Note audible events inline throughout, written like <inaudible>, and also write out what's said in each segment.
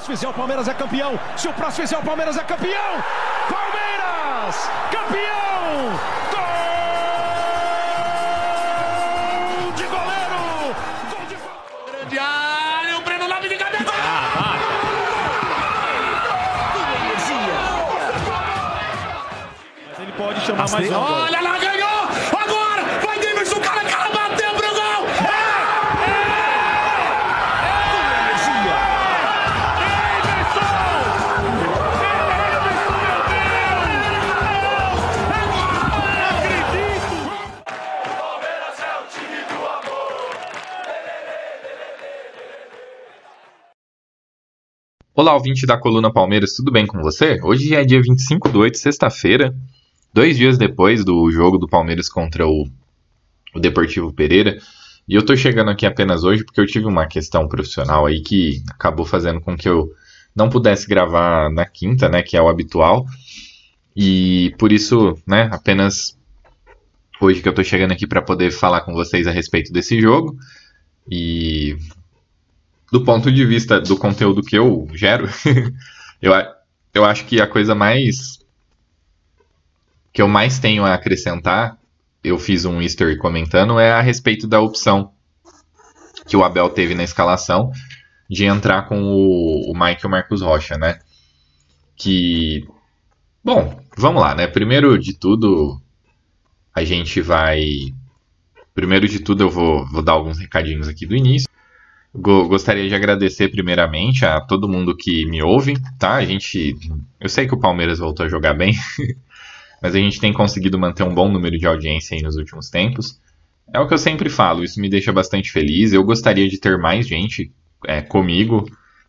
próximo fizer, o Palmeiras é campeão. Se o próximo fizer, o Palmeiras é campeão. Palmeiras, campeão! Gol de goleiro! Gol de Grande área, o Breno Lopes de cabeça. Mas ele pode chamar mais um. Olha Olá, ouvinte da Coluna Palmeiras, tudo bem com você? Hoje é dia 25 de 8, sexta-feira, dois dias depois do jogo do Palmeiras contra o, o Deportivo Pereira. E eu tô chegando aqui apenas hoje porque eu tive uma questão profissional aí que acabou fazendo com que eu não pudesse gravar na quinta, né, que é o habitual. E por isso, né, apenas hoje que eu tô chegando aqui para poder falar com vocês a respeito desse jogo. E do ponto de vista do conteúdo que eu gero, <laughs> eu, eu acho que a coisa mais que eu mais tenho a acrescentar, eu fiz um history comentando, é a respeito da opção que o Abel teve na escalação de entrar com o, o Mike e o Marcos Rocha, né? Que. Bom, vamos lá, né? Primeiro de tudo, a gente vai. Primeiro de tudo, eu vou, vou dar alguns recadinhos aqui do início. Go- Gostaria de agradecer primeiramente a todo mundo que me ouve, tá? A gente, eu sei que o Palmeiras voltou a jogar bem, <laughs> mas a gente tem conseguido manter um bom número de audiência aí nos últimos tempos. É o que eu sempre falo, isso me deixa bastante feliz. Eu gostaria de ter mais gente é, comigo.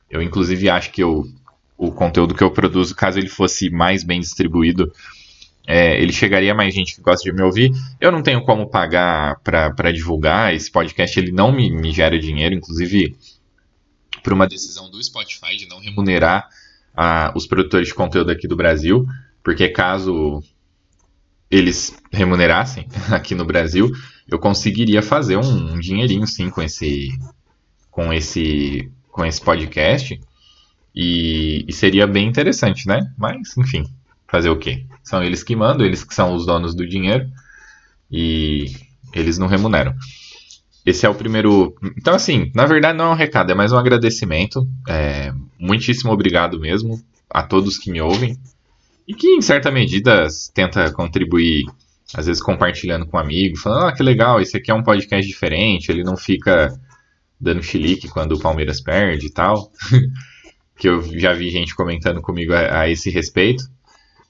Eu, inclusive, acho que eu, o conteúdo que eu produzo, caso ele fosse mais bem distribuído, é, ele chegaria a mais gente que gosta de me ouvir. Eu não tenho como pagar para divulgar. Esse podcast ele não me, me gera dinheiro, inclusive por uma decisão do Spotify de não remunerar ah, os produtores de conteúdo aqui do Brasil, porque caso eles remunerassem <laughs> aqui no Brasil, eu conseguiria fazer um, um dinheirinho sim com esse com esse com esse podcast e, e seria bem interessante, né? Mas enfim, fazer o quê? São eles que mandam, eles que são os donos do dinheiro e eles não remuneram. Esse é o primeiro. Então, assim, na verdade não é um recado, é mais um agradecimento. É, muitíssimo obrigado mesmo a todos que me ouvem e que, em certa medida, tenta contribuir, às vezes compartilhando com um amigo, falando: ah, que legal, esse aqui é um podcast diferente, ele não fica dando chilique quando o Palmeiras perde e tal. <laughs> que eu já vi gente comentando comigo a, a esse respeito.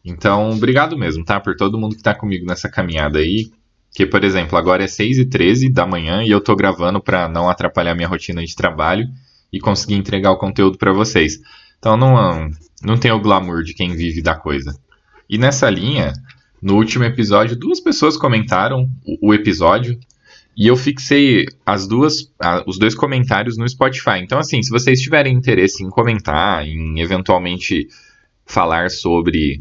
Então, obrigado mesmo, tá? Por todo mundo que tá comigo nessa caminhada aí. Que, por exemplo, agora é 6h13 da manhã e eu tô gravando para não atrapalhar minha rotina de trabalho e conseguir entregar o conteúdo para vocês. Então não, não tem o glamour de quem vive da coisa. E nessa linha, no último episódio, duas pessoas comentaram o, episódio e eu fixei as duas, os dois comentários no Spotify. Então, assim, se vocês tiverem interesse em comentar, em eventualmente falar sobre.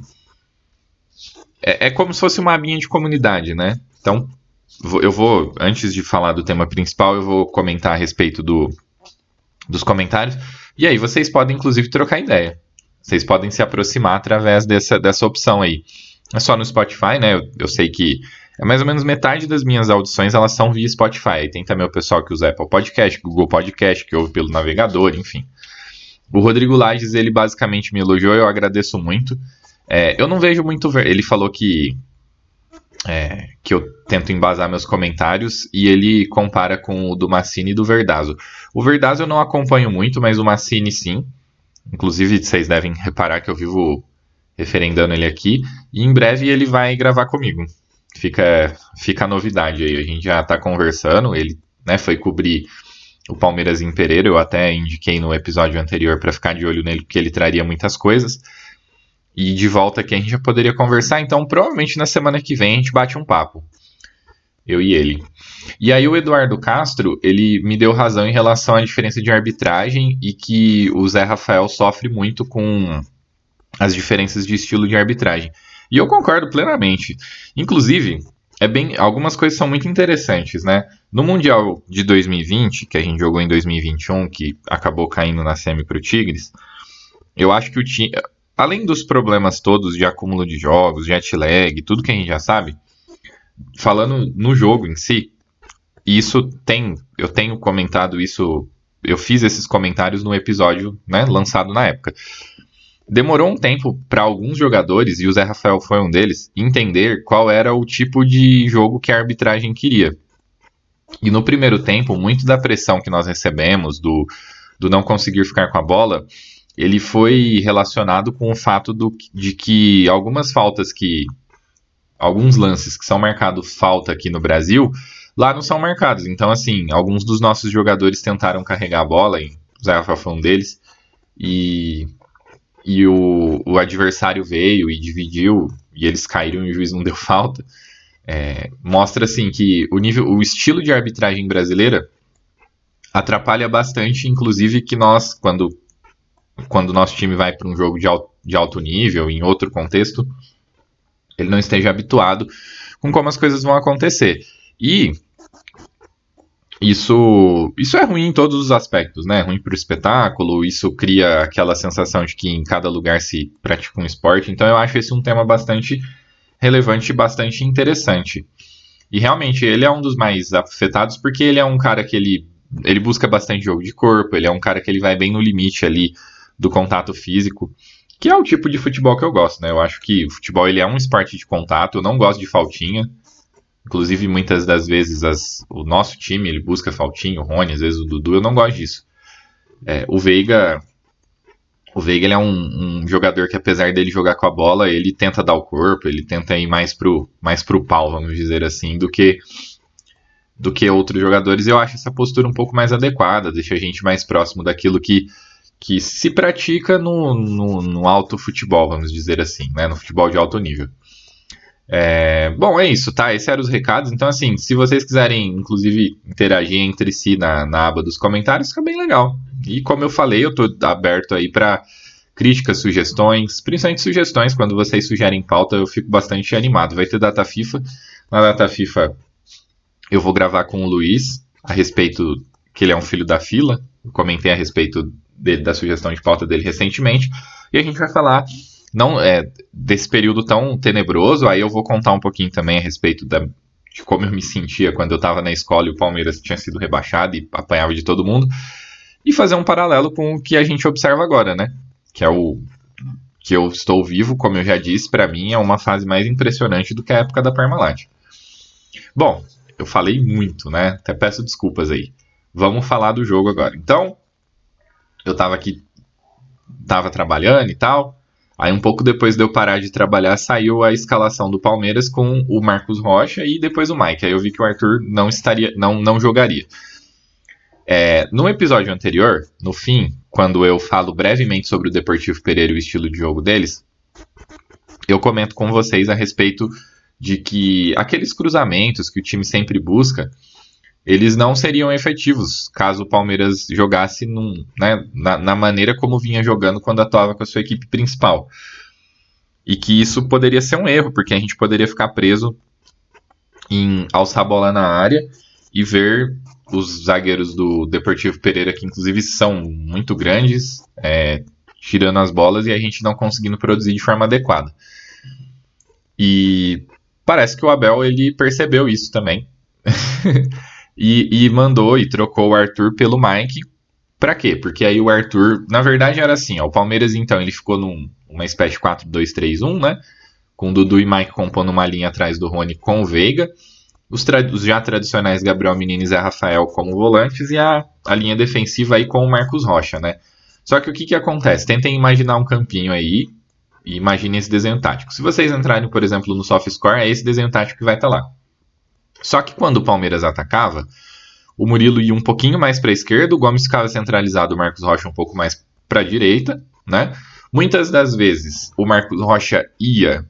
É, é como se fosse uma abinha de comunidade, né? Então, eu vou, antes de falar do tema principal, eu vou comentar a respeito do, dos comentários. E aí, vocês podem, inclusive, trocar ideia. Vocês podem se aproximar através dessa, dessa opção aí. É só no Spotify, né? Eu, eu sei que é mais ou menos metade das minhas audições elas são via Spotify. Tem também o pessoal que usa Apple Podcast, Google Podcast, que ouve pelo navegador, enfim. O Rodrigo Lages, ele basicamente me elogiou, eu agradeço muito. É, eu não vejo muito. ver- Ele falou que é, que eu tento embasar meus comentários e ele compara com o do Massini e do Verdazo. O Verdazo eu não acompanho muito, mas o Massini sim. Inclusive, vocês devem reparar que eu vivo referendando ele aqui. E em breve ele vai gravar comigo. Fica, fica a novidade aí. A gente já tá conversando. Ele né, foi cobrir o Palmeiras em Pereira. Eu até indiquei no episódio anterior para ficar de olho nele, porque ele traria muitas coisas. E de volta aqui a gente já poderia conversar. Então, provavelmente na semana que vem a gente bate um papo. Eu e ele. E aí o Eduardo Castro, ele me deu razão em relação à diferença de arbitragem e que o Zé Rafael sofre muito com as diferenças de estilo de arbitragem. E eu concordo plenamente. Inclusive, é bem, algumas coisas são muito interessantes, né? No Mundial de 2020, que a gente jogou em 2021, que acabou caindo na semi pro Tigres, eu acho que o time, além dos problemas todos de acúmulo de jogos, jet lag, tudo que a gente já sabe, falando no jogo em si, isso tem, eu tenho comentado isso, eu fiz esses comentários no episódio, né, lançado na época. Demorou um tempo para alguns jogadores, e o Zé Rafael foi um deles, entender qual era o tipo de jogo que a arbitragem queria. E no primeiro tempo, muito da pressão que nós recebemos, do, do não conseguir ficar com a bola, ele foi relacionado com o fato do, de que algumas faltas que. Alguns lances que são marcados falta aqui no Brasil, lá não são marcados. Então, assim, alguns dos nossos jogadores tentaram carregar a bola, e o Zé Rafael foi um deles, e, e o, o adversário veio e dividiu, e eles caíram e o juiz não <laughs> deu falta. É, mostra assim que o nível, o estilo de arbitragem brasileira atrapalha bastante, inclusive que nós, quando quando o nosso time vai para um jogo de alto, de alto nível, em outro contexto, ele não esteja habituado com como as coisas vão acontecer. E isso, isso é ruim em todos os aspectos, né? É ruim para o espetáculo, isso cria aquela sensação de que em cada lugar se pratica um esporte. Então eu acho esse um tema bastante relevante e bastante interessante. E realmente ele é um dos mais afetados porque ele é um cara que ele, ele busca bastante jogo de corpo, ele é um cara que ele vai bem no limite ali do contato físico, que é o tipo de futebol que eu gosto, né? Eu acho que o futebol ele é um esporte de contato, eu não gosto de faltinha. Inclusive, muitas das vezes as, o nosso time ele busca faltinho, o Rony, às vezes o Dudu, eu não gosto disso. É, o Veiga. O Veiga ele é um, um, jogador que, apesar dele jogar com a bola, ele tenta dar o corpo, ele tenta ir mais pro, mais pro pau, vamos dizer assim, do que do que outros jogadores. Eu acho essa postura um pouco mais adequada, deixa a gente mais próximo daquilo que, que se pratica no, no, no alto futebol, vamos dizer assim, né? no futebol de alto nível. É, bom, é isso, tá? Esses eram os recados. Então, assim, se vocês quiserem, inclusive, interagir entre si na, na aba dos comentários, fica bem legal. E como eu falei, eu tô aberto aí para críticas, sugestões, principalmente sugestões. Quando vocês sugerem pauta, eu fico bastante animado. Vai ter data FIFA. Na data FIFA, eu vou gravar com o Luiz a respeito que ele é um filho da fila. Eu comentei a respeito dele, da sugestão de pauta dele recentemente. E a gente vai falar não é, desse período tão tenebroso, aí eu vou contar um pouquinho também a respeito da, de como eu me sentia quando eu estava na escola e o Palmeiras tinha sido rebaixado e apanhava de todo mundo, e fazer um paralelo com o que a gente observa agora, né? Que é o que eu estou vivo, como eu já disse, para mim é uma fase mais impressionante do que a época da Parmalat. Bom, eu falei muito, né? Até peço desculpas aí. Vamos falar do jogo agora. Então, eu estava aqui, tava trabalhando e tal, Aí um pouco depois de eu parar de trabalhar, saiu a escalação do Palmeiras com o Marcos Rocha e depois o Mike. Aí eu vi que o Arthur não estaria, não, não jogaria. É, no episódio anterior, no fim, quando eu falo brevemente sobre o Deportivo Pereira e o estilo de jogo deles, eu comento com vocês a respeito de que aqueles cruzamentos que o time sempre busca, eles não seriam efetivos caso o Palmeiras jogasse num, né, na, na, maneira como vinha jogando quando atuava com a sua equipe principal. E que isso poderia ser um erro, porque a gente poderia ficar preso em alçar a bola na área e ver os zagueiros do Deportivo Pereira, que inclusive são muito grandes, é, tirando as bolas e a gente não conseguindo produzir de forma adequada. E parece que o Abel ele percebeu isso também. <laughs> e, e mandou e trocou o Arthur pelo Mike. Pra quê? Porque aí o Arthur, na verdade era assim, ó, o Palmeiras então ele ficou numa espécie de 4-2-3-1, né? Com Dudu e Mike compondo uma linha atrás do Rony com o Veiga. Os, os, já tradicionais Gabriel Menino e Zé Rafael como volantes e a, a linha defensiva aí com o Marcos Rocha, né? Só que o que, que acontece? Tentem imaginar um campinho aí e imaginem esse desenho tático. Se vocês entrarem, por exemplo, no SoftScore, é esse desenho tático que vai estar tá lá. Só que quando o Palmeiras atacava, o Murilo ia um pouquinho mais para a esquerda, o Gomes ficava centralizado, o Marcos Rocha um pouco mais para a direita, né? Muitas das vezes o Marcos Rocha ia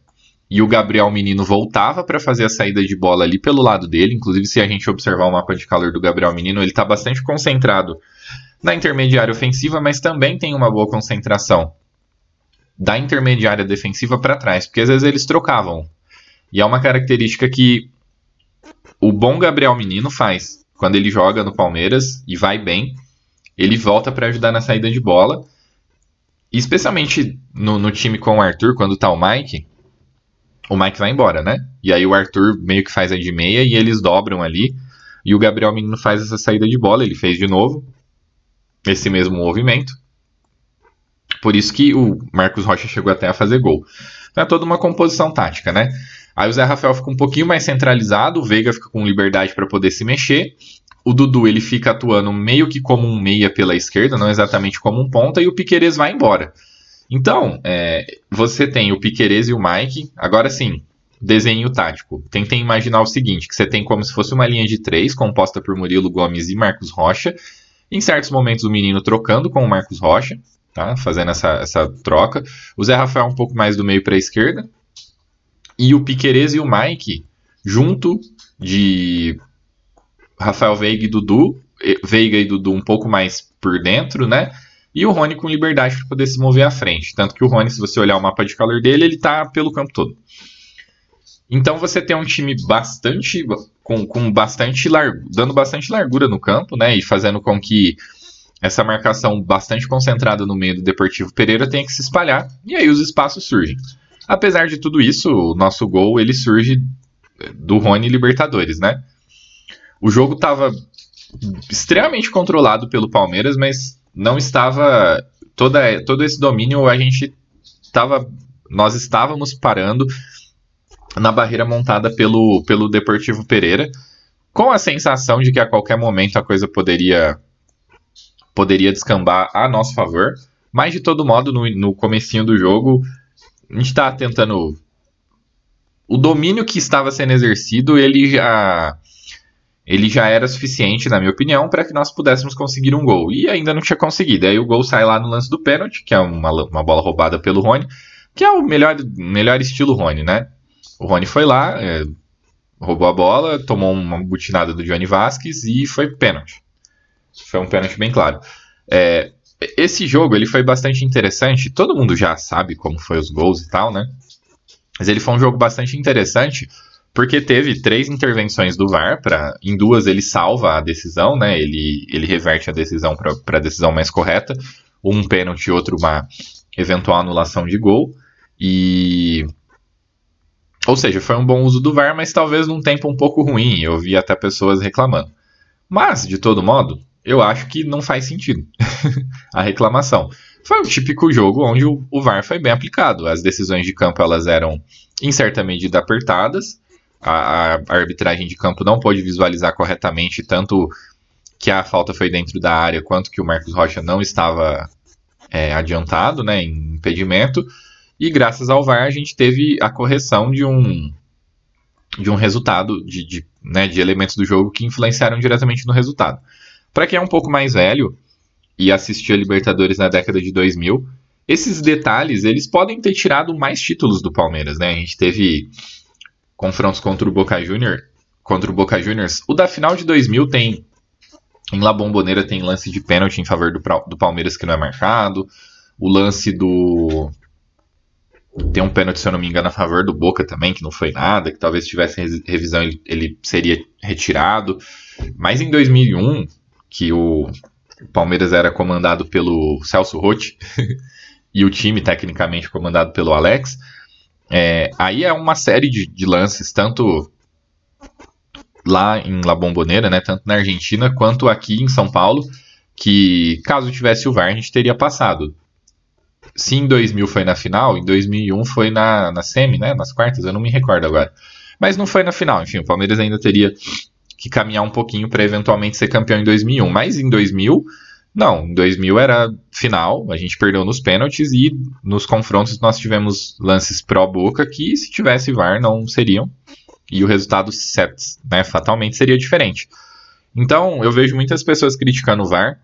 e o Gabriel Menino voltava para fazer a saída de bola ali pelo lado dele. Inclusive, se a gente observar o mapa de calor do Gabriel Menino, ele está bastante concentrado na intermediária ofensiva, mas também tem uma boa concentração da intermediária defensiva para trás, porque às vezes eles trocavam. E é uma característica que o bom Gabriel Menino faz. Quando ele joga no Palmeiras e vai bem, ele volta para ajudar na saída de bola. especialmente no, no, time com o Arthur, quando tá o Mike, o Mike vai embora, né? E aí o Arthur meio que faz a de meia e eles dobram ali. E o Gabriel Menino faz essa saída de bola, ele fez de novo esse mesmo movimento. Por isso que o Marcos Rocha chegou até a fazer gol. Então é toda uma composição tática, né? Aí o Zé Rafael fica um pouquinho mais centralizado, o Veiga fica com liberdade para poder se mexer. O Dudu ele fica atuando meio que como um meia pela esquerda, não exatamente como um ponta, e o Piquerez vai embora. Então, é, você tem o Piquerez e o Mike. Agora sim, desenho tático. Tentem imaginar o seguinte: que você tem como se fosse uma linha de três, composta por Murilo Gomes e Marcos Rocha. Em certos momentos, o menino trocando com o Marcos Rocha, tá? fazendo essa, essa troca. O Zé Rafael um pouco mais do meio para a esquerda. E o Piquerez e o Mike, junto de Rafael Veiga e Dudu. Veiga e Dudu um pouco mais por dentro, né? E o Rony com liberdade para poder se mover à frente. Tanto que o Rony, se você olhar o mapa de calor dele, ele tá pelo campo todo. Então você tem um time bastante com, com bastante lar, dando bastante largura no campo, né? E fazendo com que essa marcação bastante concentrada no meio do Deportivo Pereira tenha que se espalhar. E aí os espaços surgem. Apesar de tudo isso, o nosso gol ele surge do Rony Libertadores, né? O jogo estava extremamente controlado pelo Palmeiras, mas não estava toda todo esse domínio a gente estava nós estávamos parando na barreira montada pelo, pelo Deportivo Pereira, com a sensação de que a qualquer momento a coisa poderia poderia descambar a nosso favor. Mas de todo modo, no, no comecinho do jogo, a gente está tentando. O domínio que estava sendo exercido, ele já ele já era suficiente, na minha opinião, para que nós pudéssemos conseguir um gol. E ainda não tinha conseguido. Aí o gol sai lá no lance do pênalti, que é uma, uma bola roubada pelo Rony, que é o melhor, melhor estilo Rony, né? O Rony foi lá, é, roubou a bola, tomou uma butinada do Johnny Vasquez e foi pênalti. Foi um pênalti bem claro. É, esse jogo ele foi bastante interessante. Todo mundo já sabe como foi os gols e tal, né? Mas ele foi um jogo bastante interessante porque teve três intervenções do VAR. Pra, em duas ele salva a decisão, né? Ele, ele reverte a decisão para a decisão mais correta. Um pênalti outro uma eventual anulação de gol. E ou seja, foi um bom uso do VAR, mas talvez num tempo um pouco ruim. Eu vi até pessoas reclamando. Mas, de todo modo, eu acho que não faz sentido <laughs> a reclamação. Foi um típico jogo onde o, VAR foi bem aplicado. As decisões de campo elas eram, em certa medida, apertadas. A, a arbitragem de campo não pôde visualizar corretamente tanto que a falta foi dentro da área quanto que o Marcos Rocha não estava é, adiantado né, em impedimento. E graças ao VAR a gente teve a correção de um de um resultado de, de, né, de elementos do jogo que influenciaram diretamente no resultado. Para quem é um pouco mais velho e assistiu a Libertadores na década de 2000, esses detalhes eles podem ter tirado mais títulos do Palmeiras, né? A gente teve confrontos contra o Boca Juniors, contra o Boca Juniors. O da final de 2000 tem em La Bombonera tem lance de pênalti em favor do, do Palmeiras que não é marcado. O lance do tem um pênalti, se eu não me engano, a favor do Boca também, que não foi nada, que talvez se tivesse revisão ele, ele seria retirado. Mas em 2001, que o, Palmeiras era comandado pelo Celso Rotti <laughs> e o time tecnicamente comandado pelo Alex, é, aí é uma série de, de, lances, tanto lá em La Bombonera, né, tanto na Argentina quanto aqui em São Paulo, que caso tivesse o VAR a gente teria passado se em 2000 foi na final, em 2001 foi na, na semi, né? Nas quartas, eu não me recordo agora. Mas não foi na final, enfim, o Palmeiras ainda teria que caminhar um pouquinho para eventualmente ser campeão em 2001. Mas em 2000, não, em 2000 era final, a gente perdeu nos pênaltis e nos confrontos nós tivemos lances pró-boca que se tivesse VAR não seriam. E o resultado né, fatalmente seria diferente. Então, eu vejo muitas pessoas criticando o VAR.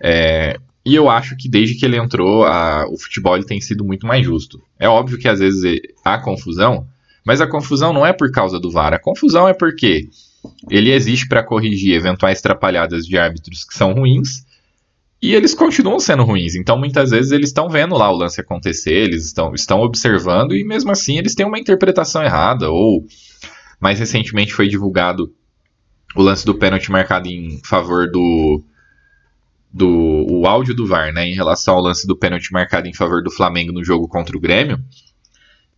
É, e eu acho que desde que ele entrou, a, o futebol tem sido muito mais justo. É óbvio que às vezes há confusão, mas a confusão não é por causa do VAR. A confusão é porque ele existe para corrigir eventuais atrapalhadas de árbitros que são ruins e eles continuam sendo ruins. Então muitas vezes eles estão vendo lá o lance acontecer, eles estão, estão observando e mesmo assim eles têm uma interpretação errada. Ou mais recentemente foi divulgado o lance do pênalti marcado em favor do do o áudio do VAR, né, em relação ao lance do pênalti marcado em favor do Flamengo no jogo contra o Grêmio.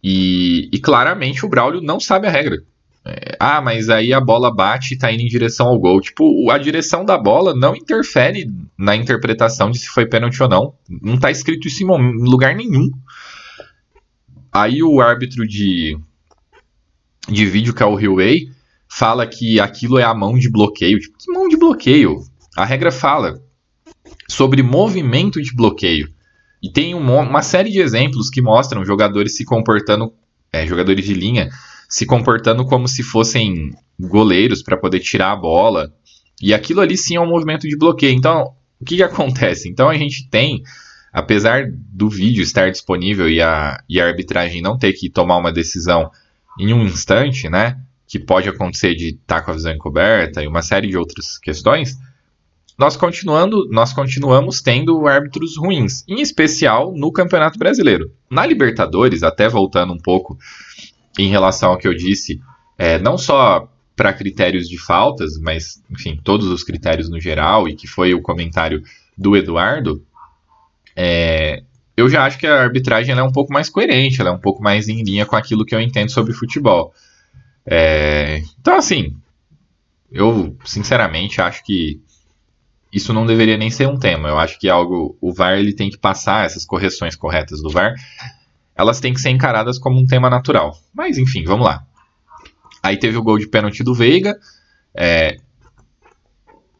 E, e claramente o Braulio não sabe a regra. É, ah, mas aí a bola bate e tá indo em direção ao gol. Tipo, a direção da bola não interfere na interpretação de se foi pênalti ou não. Não tá escrito isso em lugar nenhum. Aí o árbitro de, de vídeo, que é o Huawei, fala que aquilo é a mão de bloqueio. Tipo, que mão de bloqueio? A regra fala sobre movimento de bloqueio. E tem uma, uma série de exemplos que mostram jogadores se comportando, é, jogadores de linha, se comportando como se fossem goleiros para poder tirar a bola. E aquilo ali sim é um movimento de bloqueio. Então, o que, que acontece? Então a gente tem, apesar do vídeo estar disponível e a, e a arbitragem não ter que tomar uma decisão em um instante, né? Que pode acontecer de estar tá com a visão encoberta e uma série de outras questões nós continuando, nós continuamos tendo árbitros ruins, em especial no Campeonato Brasileiro. Na Libertadores, até voltando um pouco em relação ao que eu disse, é, não só para critérios de faltas, mas enfim, todos os critérios no geral, e que foi o comentário do Eduardo, é, eu já acho que a arbitragem é um pouco mais coerente, ela é um pouco mais em linha com aquilo que eu entendo sobre futebol. É, então, assim, eu sinceramente acho que isso não deveria nem ser um tema. Eu acho que é algo. O VAR ele tem que passar essas correções corretas do VAR. Elas têm que ser encaradas como um tema natural. Mas enfim, vamos lá. Aí teve o gol de pênalti do Veiga. É,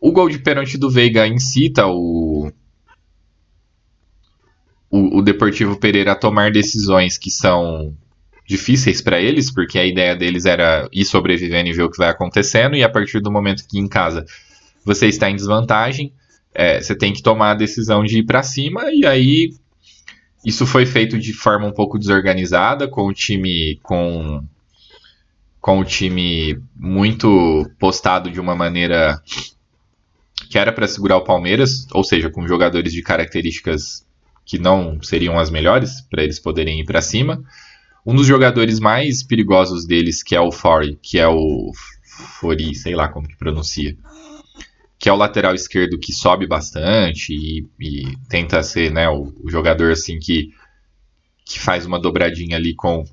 o gol de pênalti do Veiga incita o, o, o Deportivo Pereira a tomar decisões que são difíceis para eles, porque a ideia deles era ir sobrevivendo e ver o que vai acontecendo, e a partir do momento que em casa você está em desvantagem, é, você tem que tomar a decisão de ir para cima, e aí isso foi feito de forma um pouco desorganizada, com o time com, com o time muito postado de uma maneira que era para segurar o Palmeiras, ou seja, com jogadores de características que não seriam as melhores para eles poderem ir para cima. Um dos jogadores mais perigosos deles, que é o Fori, que é o Fori, sei lá como que pronuncia, que é o lateral esquerdo que sobe bastante e, e tenta ser né, o, o, jogador assim que, que faz uma dobradinha ali com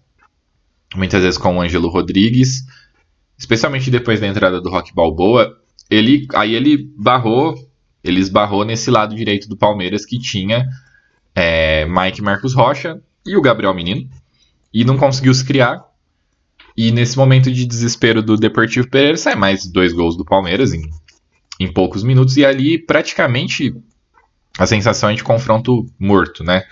muitas vezes com o Ângelo Rodrigues, especialmente depois da entrada do Rock Balboa, ele aí ele barrou, ele esbarrou nesse lado direito do Palmeiras que tinha é, Mike Marcos Rocha e o Gabriel Menino e não conseguiu se criar. E nesse momento de desespero do Deportivo Pereira sai mais dois gols do Palmeiras em em poucos minutos, e ali praticamente a sensação é de confronto morto, né?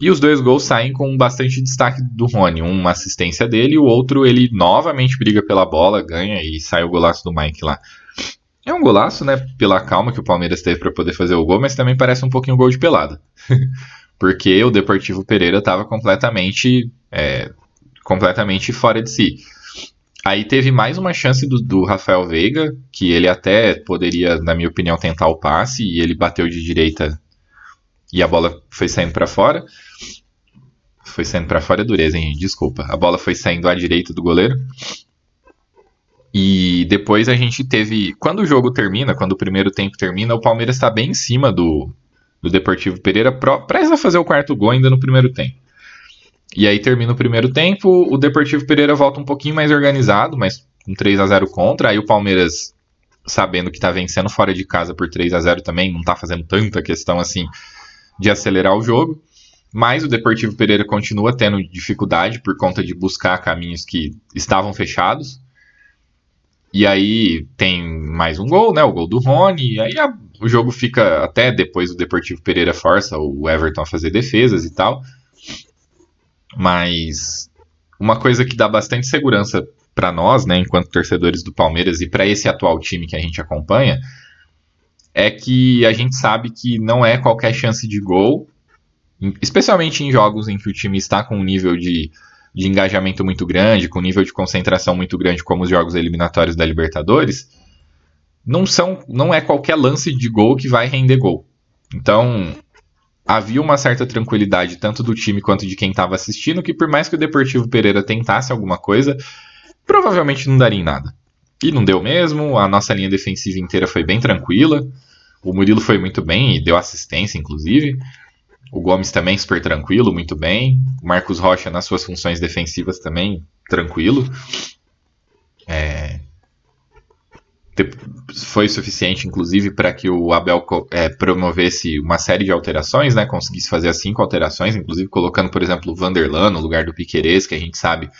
E os dois gols saem com bastante destaque do Rony. Uma assistência dele e o outro ele novamente briga pela bola, ganha e sai o golaço do Mike lá. É um golaço, né? Pela calma que o Palmeiras teve para poder fazer o gol, mas também parece um pouquinho gol de pelada. <laughs> Porque o Deportivo Pereira estava completamente, é, completamente fora de si. Aí teve mais uma chance do, do, Rafael Veiga, que ele até poderia, na minha opinião, tentar o passe, e ele bateu de direita e a bola foi saindo para fora. Foi saindo para fora é dureza, hein? Desculpa. A bola foi saindo à direita do goleiro. E depois a gente teve. Quando o jogo termina, quando o primeiro tempo termina, o Palmeiras está bem em cima do, do Deportivo Pereira, prestes a fazer o quarto gol ainda no primeiro tempo. E aí termina o primeiro tempo, o Deportivo Pereira volta um pouquinho mais organizado, mas com 3 a 0 contra. Aí o Palmeiras, sabendo que está vencendo fora de casa por 3 a 0 também, não está fazendo tanta questão assim de acelerar o jogo. Mas o Deportivo Pereira continua tendo dificuldade por conta de buscar caminhos que estavam fechados. E aí tem mais um gol, né? O gol do Rony. E aí a, o jogo fica até depois o Deportivo Pereira força o Everton a fazer defesas e tal. Mas uma coisa que dá bastante segurança para nós, né, enquanto torcedores do Palmeiras e para esse atual time que a gente acompanha, é que a gente sabe que não é qualquer chance de gol, especialmente em jogos em que o time está com um nível de, de engajamento muito grande, com um nível de concentração muito grande, como os jogos eliminatórios da Libertadores, não são, não é qualquer lance de gol que vai render gol. Então, havia uma certa tranquilidade tanto do time quanto de quem estava assistindo, que por mais que o Deportivo Pereira tentasse alguma coisa, provavelmente não daria em nada. E não deu mesmo, a nossa linha defensiva inteira foi bem tranquila. O Murilo foi muito bem e deu assistência, inclusive. O Gomes também super tranquilo, muito bem. O Marcos Rocha nas suas funções defensivas também tranquilo. É, foi suficiente, inclusive, para que o Abel é, promovesse uma série de alterações, né? Conseguisse fazer as cinco alterações, inclusive colocando, por exemplo, o Vanderlan no lugar do Piquerez, que a gente sabe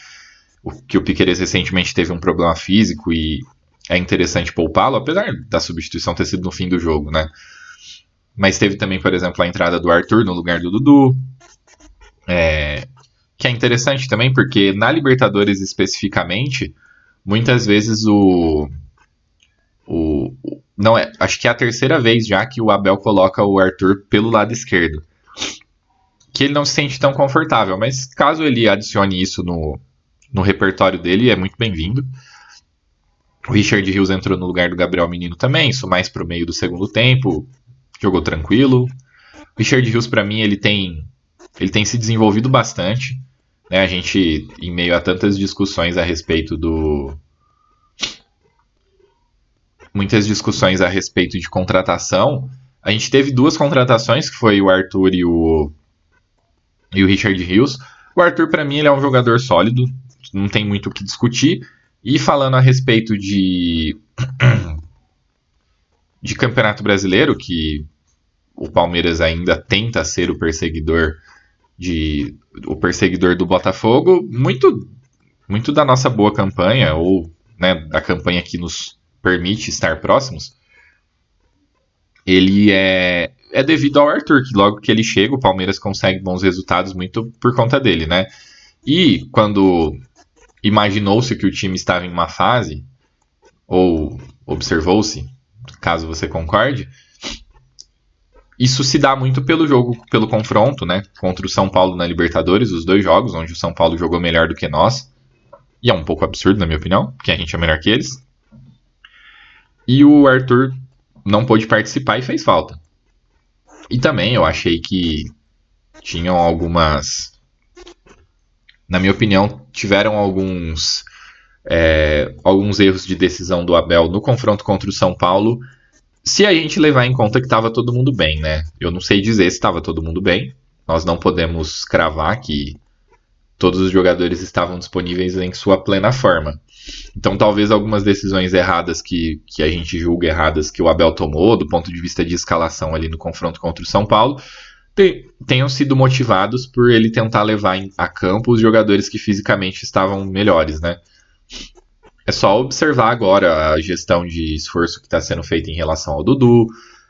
que o Piquerez recentemente teve um problema físico e é interessante poupá-lo, apesar da substituição ter sido no fim do jogo, né? Mas teve também, por exemplo, a entrada do Arthur no lugar do Dudu. É, que é interessante também, porque na Libertadores especificamente, muitas vezes o, o, não é, acho que é a terceira vez já que o Abel coloca o Arthur pelo lado esquerdo. Que ele não se sente tão confortável, mas caso ele adicione isso no, no repertório dele, é muito bem-vindo. O Richard Rios entrou no lugar do Gabriel Menino também, isso mais pro meio do segundo tempo, jogou tranquilo. O Richard Rios, para mim, ele tem, ele tem se desenvolvido bastante. Né? A gente, em meio a tantas discussões a respeito do. Muitas discussões a respeito de contratação. A gente teve duas contratações, que foi o Arthur e o, e o Richard Rios. O Arthur, para mim, ele é um jogador sólido, não tem muito o que discutir. E falando a respeito de, <clears throat> de Campeonato Brasileiro, que o Palmeiras ainda tenta ser o perseguidor de o perseguidor do Botafogo, muito muito da nossa boa campanha ou né, da campanha que nos permite estar próximos, ele é é devido ao Arthur, que logo que ele chega, o Palmeiras consegue bons resultados muito por conta dele, né? E quando imaginou-se que o time estava em uma fase, ou observou-se, caso você concorde, isso se dá muito pelo jogo, pelo confronto, né? Contra o São Paulo na Libertadores, os dois jogos, onde o São Paulo jogou melhor do que nós. E é um pouco absurdo, na minha opinião, porque a gente é melhor que eles. E o Arthur não pôde participar e fez falta. E também eu achei que tinham algumas na minha opinião, tiveram alguns, é, alguns erros de decisão do Abel no confronto contra o São Paulo. Se a gente levar em conta que estava todo mundo bem, né? Eu não sei dizer se estava todo mundo bem. Nós não podemos cravar que todos os jogadores estavam disponíveis em sua plena forma. Então, talvez algumas decisões erradas que, que a gente julga erradas que o Abel tomou, do ponto de vista de escalação ali no confronto contra o São Paulo, tenham sido motivados por ele tentar levar a campo os jogadores que fisicamente estavam melhores, né? É só observar agora a gestão de esforço que está sendo feita em relação ao Dudu,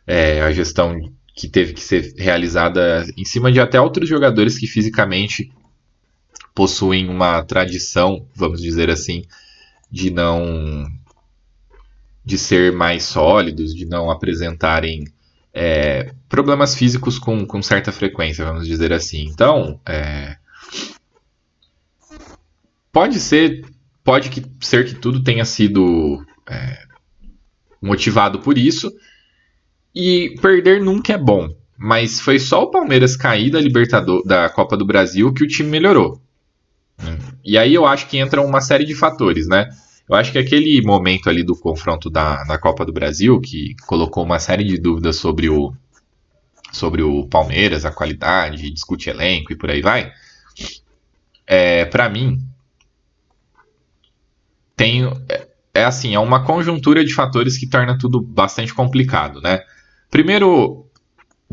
é, a gestão que teve que ser realizada em cima de até outros jogadores que fisicamente possuem uma tradição, vamos dizer assim, de não de ser mais sólidos, de não apresentarem é, problemas físicos com, com certa frequência, vamos dizer assim. Então, é, pode ser, pode que, ser que tudo tenha sido é, motivado por isso. E perder nunca é bom. Mas foi só o Palmeiras cair da Libertador, da Copa do Brasil que o time melhorou. E aí eu acho que entra uma série de fatores, né? Eu acho que aquele momento ali do confronto da, da Copa do Brasil, que colocou uma série de dúvidas sobre o, sobre o Palmeiras, a qualidade, discute elenco e por aí vai, é, para mim, tem, é, é assim, é uma conjuntura de fatores que torna tudo bastante complicado, né? Primeiro,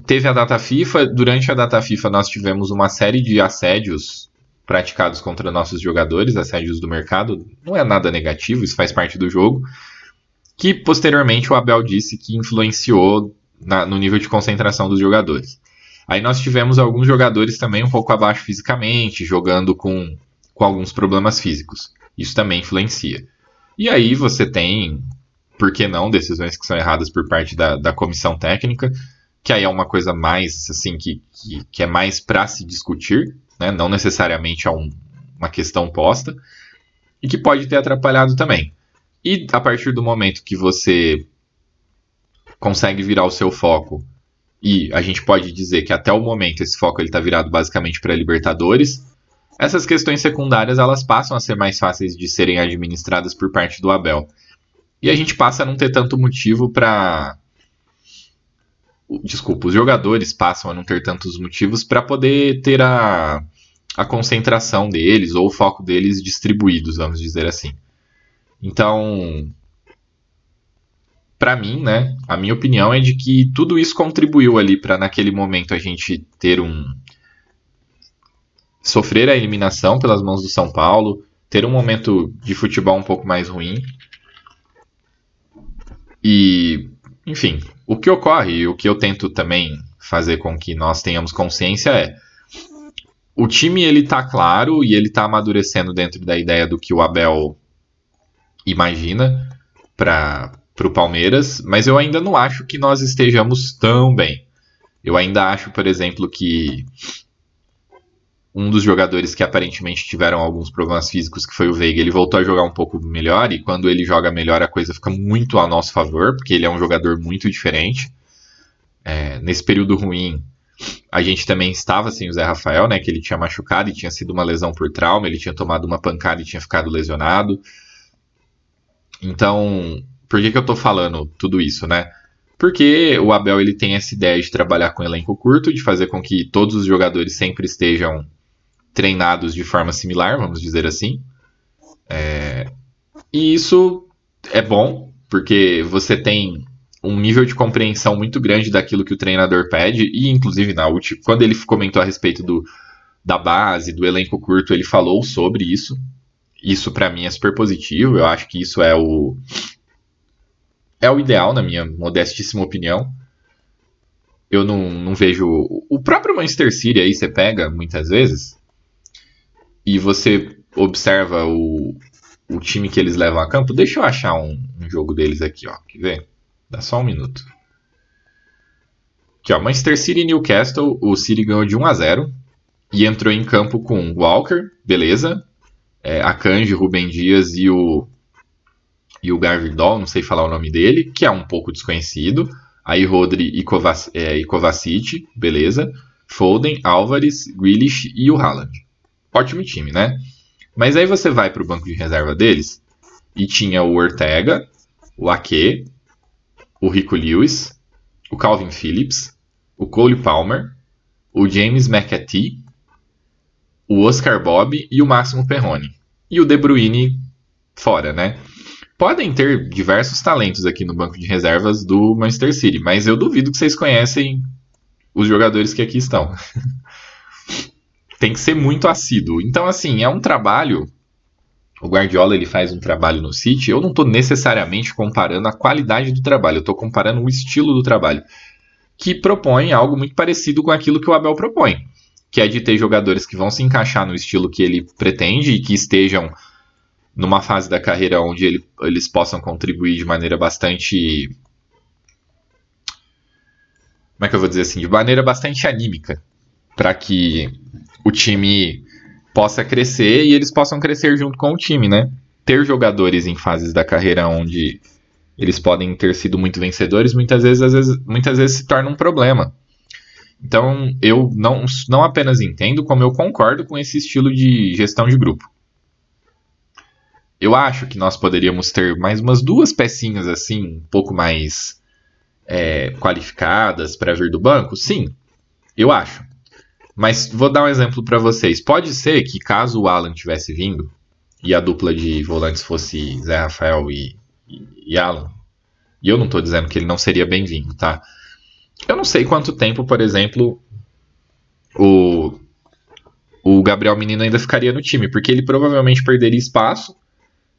teve a data FIFA, durante a data FIFA nós tivemos uma série de assédios praticados contra nossos jogadores, assédios do mercado, não é nada negativo, isso faz parte do jogo. Que posteriormente o Abel disse que influenciou na, no nível de concentração dos jogadores. Aí nós tivemos alguns jogadores também um pouco abaixo fisicamente, jogando com, com alguns problemas físicos. Isso também influencia. E aí você tem, por que não, decisões que são erradas por parte da, da comissão técnica, que aí é uma coisa mais, assim, que, que, que é mais para se discutir, né? não necessariamente a um, uma questão posta, e que pode ter atrapalhado também. E a partir do momento que você consegue virar o seu foco, e a gente pode dizer que até o momento esse foco está virado basicamente para Libertadores, essas questões secundárias elas passam a ser mais fáceis de serem administradas por parte do Abel. E a gente passa a não ter tanto motivo para desculpa, os jogadores passam a não ter tantos motivos para poder ter a, a concentração deles ou o foco deles distribuídos, vamos dizer assim. Então, para mim, né, a minha opinião é de que tudo isso contribuiu ali para naquele momento a gente ter um sofrer a eliminação pelas mãos do São Paulo, ter um momento de futebol um pouco mais ruim. E, enfim, o que ocorre e o que eu tento também fazer com que nós tenhamos consciência é o time ele tá claro e ele tá amadurecendo dentro da ideia do que o Abel imagina para o Palmeiras, mas eu ainda não acho que nós estejamos tão bem. Eu ainda acho, por exemplo, que um dos jogadores que aparentemente tiveram alguns problemas físicos, que foi o Veiga, ele voltou a jogar um pouco melhor, e quando ele joga melhor a coisa fica muito a nosso favor, porque ele é um jogador muito diferente. É, nesse período ruim, a gente também estava sem o Zé Rafael, né, que ele tinha machucado e tinha sido uma lesão por trauma, ele tinha tomado uma pancada e tinha ficado lesionado. Então, por que, que eu estou falando tudo isso, né? Porque o Abel ele tem essa ideia de trabalhar com elenco curto, de fazer com que todos os jogadores sempre estejam treinados de forma similar, vamos dizer assim. É... E isso é bom, porque você tem um nível de compreensão muito grande daquilo que o treinador pede, e inclusive na última, quando ele comentou a respeito do, da base, do elenco curto, ele falou sobre isso. Isso para mim é super positivo, eu acho que isso é o é o ideal na minha modestíssima opinião. Eu não, não vejo o próprio Manchester City aí você pega muitas vezes, e você observa o, o time que eles levam a campo, deixa eu achar um, um jogo deles aqui, ó. Quer ver? Dá só um minuto. Aqui, ó. Manchester City e Newcastle, o City ganhou de 1 a 0 e entrou em campo com Walker, beleza. É, Akanji, Rubem Dias e o e o Garvidol, não sei falar o nome dele, que é um pouco desconhecido. Aí Rodri e, Kovac, é, e Kovacic, beleza. Foden, Álvares, Grealish e o Haaland ótimo time, né? Mas aí você vai para o banco de reserva deles e tinha o Ortega, o Ake, o Rico Lewis, o Calvin Phillips, o Cole Palmer, o James McAtee, o Oscar Bob e o Máximo Perrone. E o De Bruyne fora, né? Podem ter diversos talentos aqui no banco de reservas do Manchester City, mas eu duvido que vocês conhecem os jogadores que aqui estão. <laughs> tem que ser muito assíduo. Então, assim, é um trabalho. O Guardiola ele faz um trabalho no City. Eu não estou necessariamente comparando a qualidade do trabalho, eu estou comparando o estilo do trabalho, que propõe algo muito parecido com aquilo que o Abel propõe, que é de ter jogadores que vão se encaixar no estilo que ele pretende e que estejam numa fase da carreira onde ele, eles possam contribuir de maneira bastante. Como é que eu vou dizer assim? De maneira bastante anímica, para que o time possa crescer e eles possam crescer junto com o time, né? Ter jogadores em fases da carreira onde eles podem ter sido muito vencedores, muitas vezes, às vezes, muitas vezes se torna um problema. Então, eu não, não apenas entendo, como eu concordo com esse estilo de gestão de grupo. Eu acho que nós poderíamos ter mais umas duas pecinhas assim, um pouco mais é, qualificadas para vir do banco? Sim, eu acho. Mas vou dar um exemplo para vocês. Pode ser que caso o Alan tivesse vindo e a dupla de volantes fosse Zé Rafael e, e, e Alan, e eu não estou dizendo que ele não seria bem-vindo, tá? Eu não sei quanto tempo, por exemplo, o, o Gabriel Menino ainda ficaria no time, porque ele provavelmente perderia espaço.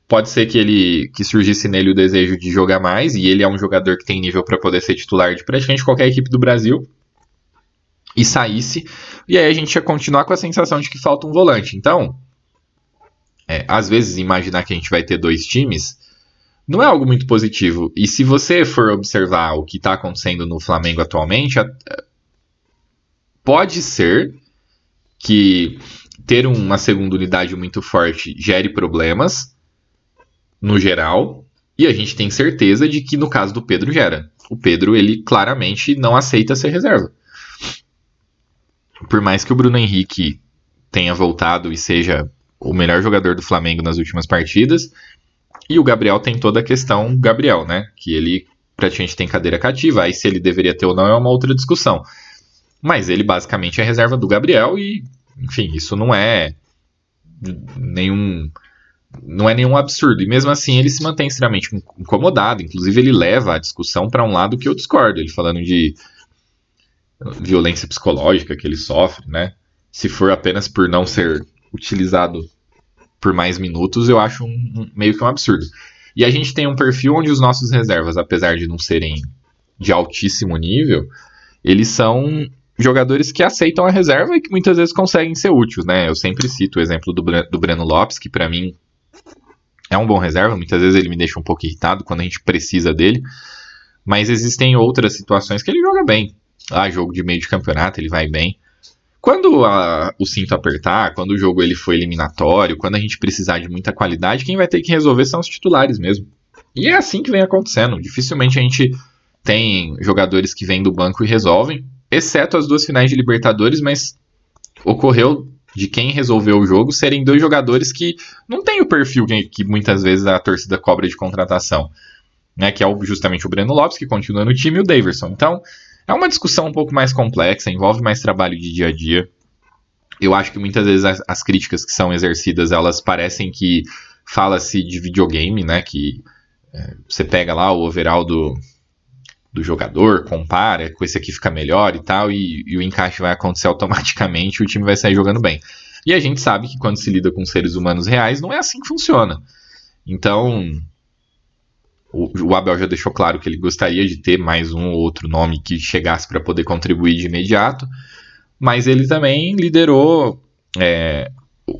Pode ser que ele que surgisse nele o desejo de jogar mais, e ele é um jogador que tem nível para poder ser titular de praticamente qualquer equipe do Brasil e saísse, e aí a gente ia continuar com a sensação de que falta um volante. Então, é, às vezes imaginar que a gente vai ter dois times não é algo muito positivo. E se você for observar o que está acontecendo no Flamengo atualmente, pode ser que ter uma segunda unidade muito forte gere problemas no geral, e a gente tem certeza de que no caso do Pedro gera. O Pedro, ele claramente não aceita ser reserva por mais que o Bruno Henrique tenha voltado e seja o melhor jogador do Flamengo nas últimas partidas, e o Gabriel tem toda a questão Gabriel, né? Que ele praticamente tem cadeira cativa. Aí se ele deveria ter ou não é uma outra discussão. Mas ele basicamente é reserva do Gabriel e, enfim, isso não é nenhum não é nenhum absurdo. E mesmo assim ele se mantém extremamente incomodado. Inclusive ele leva a discussão para um lado que eu discordo. Ele falando de violência psicológica que ele sofre, né? Se for apenas por não ser utilizado por mais minutos, eu acho um, um, meio que um absurdo. E a gente tem um perfil onde os nossos reservas, apesar de não serem de altíssimo nível, eles são jogadores que aceitam a reserva e que muitas vezes conseguem ser úteis, né? Eu sempre cito o exemplo do, do Breno Lopes, que para mim é um bom reserva, muitas vezes ele me deixa um pouco irritado quando a gente precisa dele, mas existem outras situações que ele joga bem. Ah, jogo de meio de campeonato, ele vai bem. Quando a, o cinto apertar, quando o jogo ele for eliminatório, quando a gente precisar de muita qualidade, quem vai ter que resolver são os titulares mesmo. E é assim que vem acontecendo. Dificilmente a gente tem jogadores que vêm do banco e resolvem, exceto as duas finais de Libertadores, mas ocorreu de quem resolveu o jogo serem dois jogadores que não têm o perfil que, que muitas vezes a torcida cobra de contratação. Né, que é justamente o Breno Lopes, que continua no time, e o Daverson. Então, é uma discussão um pouco mais complexa, envolve mais trabalho de dia a dia. Eu acho que muitas vezes as, as críticas que são exercidas, elas parecem que fala-se de videogame, né? Que é, você pega lá o overall do, do jogador, compara, com esse aqui fica melhor e tal, e, e o encaixe vai acontecer <laughs> automaticamente e o time vai sair jogando bem. E a gente sabe que quando se lida com seres humanos reais, não é assim que funciona. Então, o, Abel já deixou claro que ele gostaria de ter mais um ou outro nome que chegasse para poder contribuir de imediato, mas ele também liderou é,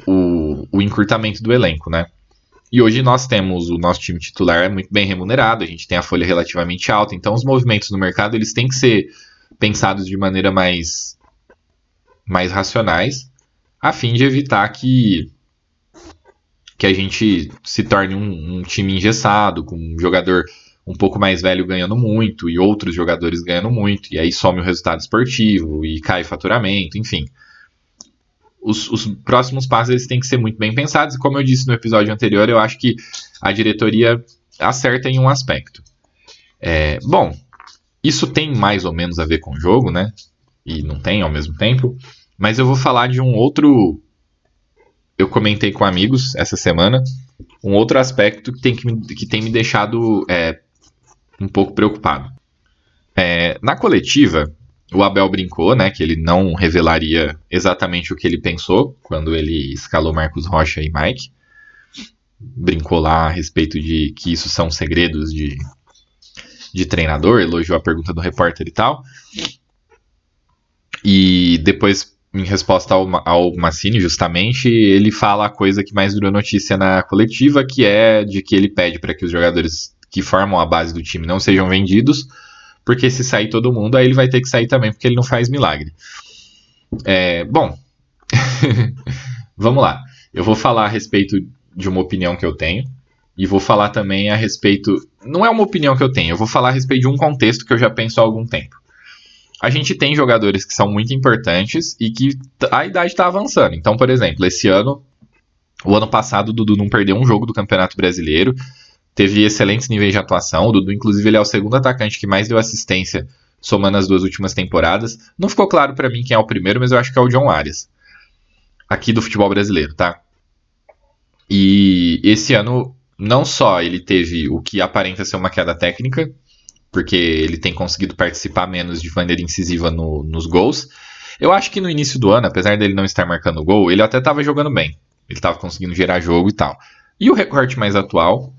o, o, encurtamento do elenco, né? E hoje nós temos o nosso time titular muito bem remunerado, a gente tem a folha relativamente alta, então os movimentos no mercado eles têm que ser pensados de maneira mais, mais racionais, a fim de evitar que que a gente se torne um, um time engessado, com um jogador um pouco mais velho ganhando muito e outros jogadores ganhando muito, e aí some o resultado esportivo e cai faturamento, enfim. Os, os, próximos passos eles têm que ser muito bem pensados, e como eu disse no episódio anterior, eu acho que a diretoria acerta em um aspecto. É, bom, isso tem mais ou menos a ver com o jogo, né? E não tem ao mesmo tempo, mas eu vou falar de um outro eu comentei com amigos essa semana um outro aspecto que tem, que me, que tem me deixado é, um pouco preocupado. É, na coletiva, o Abel brincou, né, que ele não revelaria exatamente o que ele pensou quando ele escalou Marcos Rocha e Mike. Brincou lá a respeito de que isso são segredos de, de treinador, elogiou a pergunta do repórter e tal. E depois em resposta ao, ao Massini, justamente, ele fala a coisa que mais durou notícia na coletiva, que é de que ele pede para que os jogadores que formam a base do time não sejam vendidos, porque se sair todo mundo, aí ele vai ter que sair também, porque ele não faz milagre. É, bom, <laughs> vamos lá. Eu vou falar a respeito de uma opinião que eu tenho, e vou falar também a respeito. Não é uma opinião que eu tenho, eu vou falar a respeito de um contexto que eu já penso há algum tempo a gente tem jogadores que são muito importantes e que a idade está avançando. Então, por exemplo, esse ano, o ano passado, o Dudu não perdeu um jogo do Campeonato Brasileiro, teve excelentes níveis de atuação. O Dudu, inclusive, ele é o segundo atacante que mais deu assistência somando as duas últimas temporadas. Não ficou claro para mim quem é o primeiro, mas eu acho que é o John Arias, aqui do futebol brasileiro, tá? E esse ano, não só ele teve o que aparenta ser uma queda técnica, porque ele tem conseguido participar menos de maneira incisiva no, nos gols. Eu acho que no início do ano, apesar dele não estar marcando gol, ele até estava jogando bem. Ele estava conseguindo gerar jogo e tal. E o recorte mais atual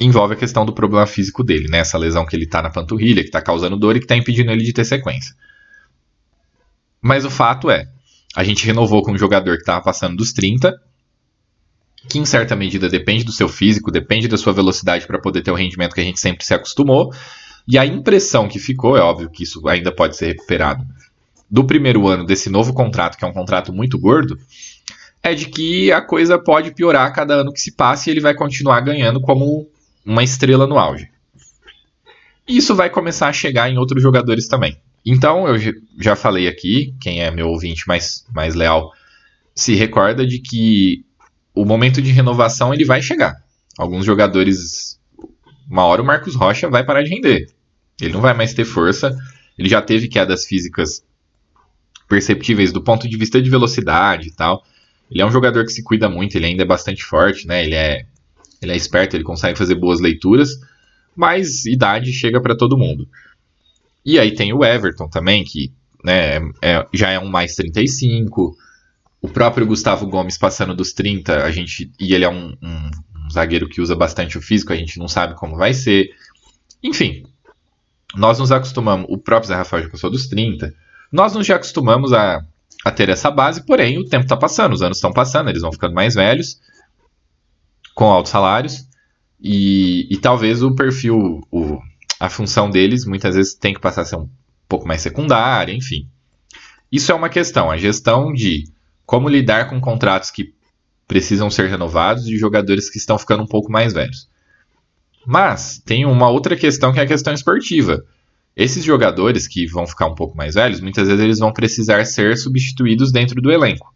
envolve a questão do problema físico dele, né? Essa lesão que ele está na panturrilha, que está causando dor e que está impedindo ele de ter sequência. Mas o fato é, a gente renovou com um jogador que estava passando dos 30, que em certa medida depende do seu físico, depende da sua velocidade para poder ter o rendimento que a gente sempre se acostumou. E a impressão que ficou, é óbvio que isso ainda pode ser recuperado, do primeiro ano desse novo contrato, que é um contrato muito gordo, é de que a coisa pode piorar a cada ano que se passa e ele vai continuar ganhando como uma estrela no auge. E isso vai começar a chegar em outros jogadores também. Então, eu já falei aqui, quem é meu ouvinte mais, mais leal se recorda de que o momento de renovação ele vai chegar. Alguns jogadores uma hora o Marcos Rocha vai parar de render. Ele não vai mais ter força. Ele já teve quedas físicas perceptíveis do ponto de vista de velocidade e tal. Ele é um jogador que se cuida muito, ele ainda é bastante forte, né? Ele é, ele é esperto, ele consegue fazer boas leituras, mas idade chega para todo mundo. E aí tem o Everton também, que né, é, já é um mais 35. O próprio Gustavo Gomes passando dos 30, a gente. E ele é um, um, um zagueiro que usa bastante o físico, a gente não sabe como vai ser. Enfim, nós nos acostumamos. O próprio Zé Rafael já passou dos 30. Nós nos já acostumamos a, a ter essa base, porém o tempo está passando, os anos estão passando, eles vão ficando mais velhos, com altos salários, e, e talvez o perfil, o, a função deles muitas vezes tem que passar a ser um pouco mais secundária, enfim. Isso é uma questão, a gestão de como lidar com contratos que precisam ser renovados de jogadores que estão ficando um pouco mais velhos. Mas tem uma outra questão que é a questão esportiva. Esses jogadores que vão ficar um pouco mais velhos, muitas vezes eles vão precisar ser substituídos dentro do elenco.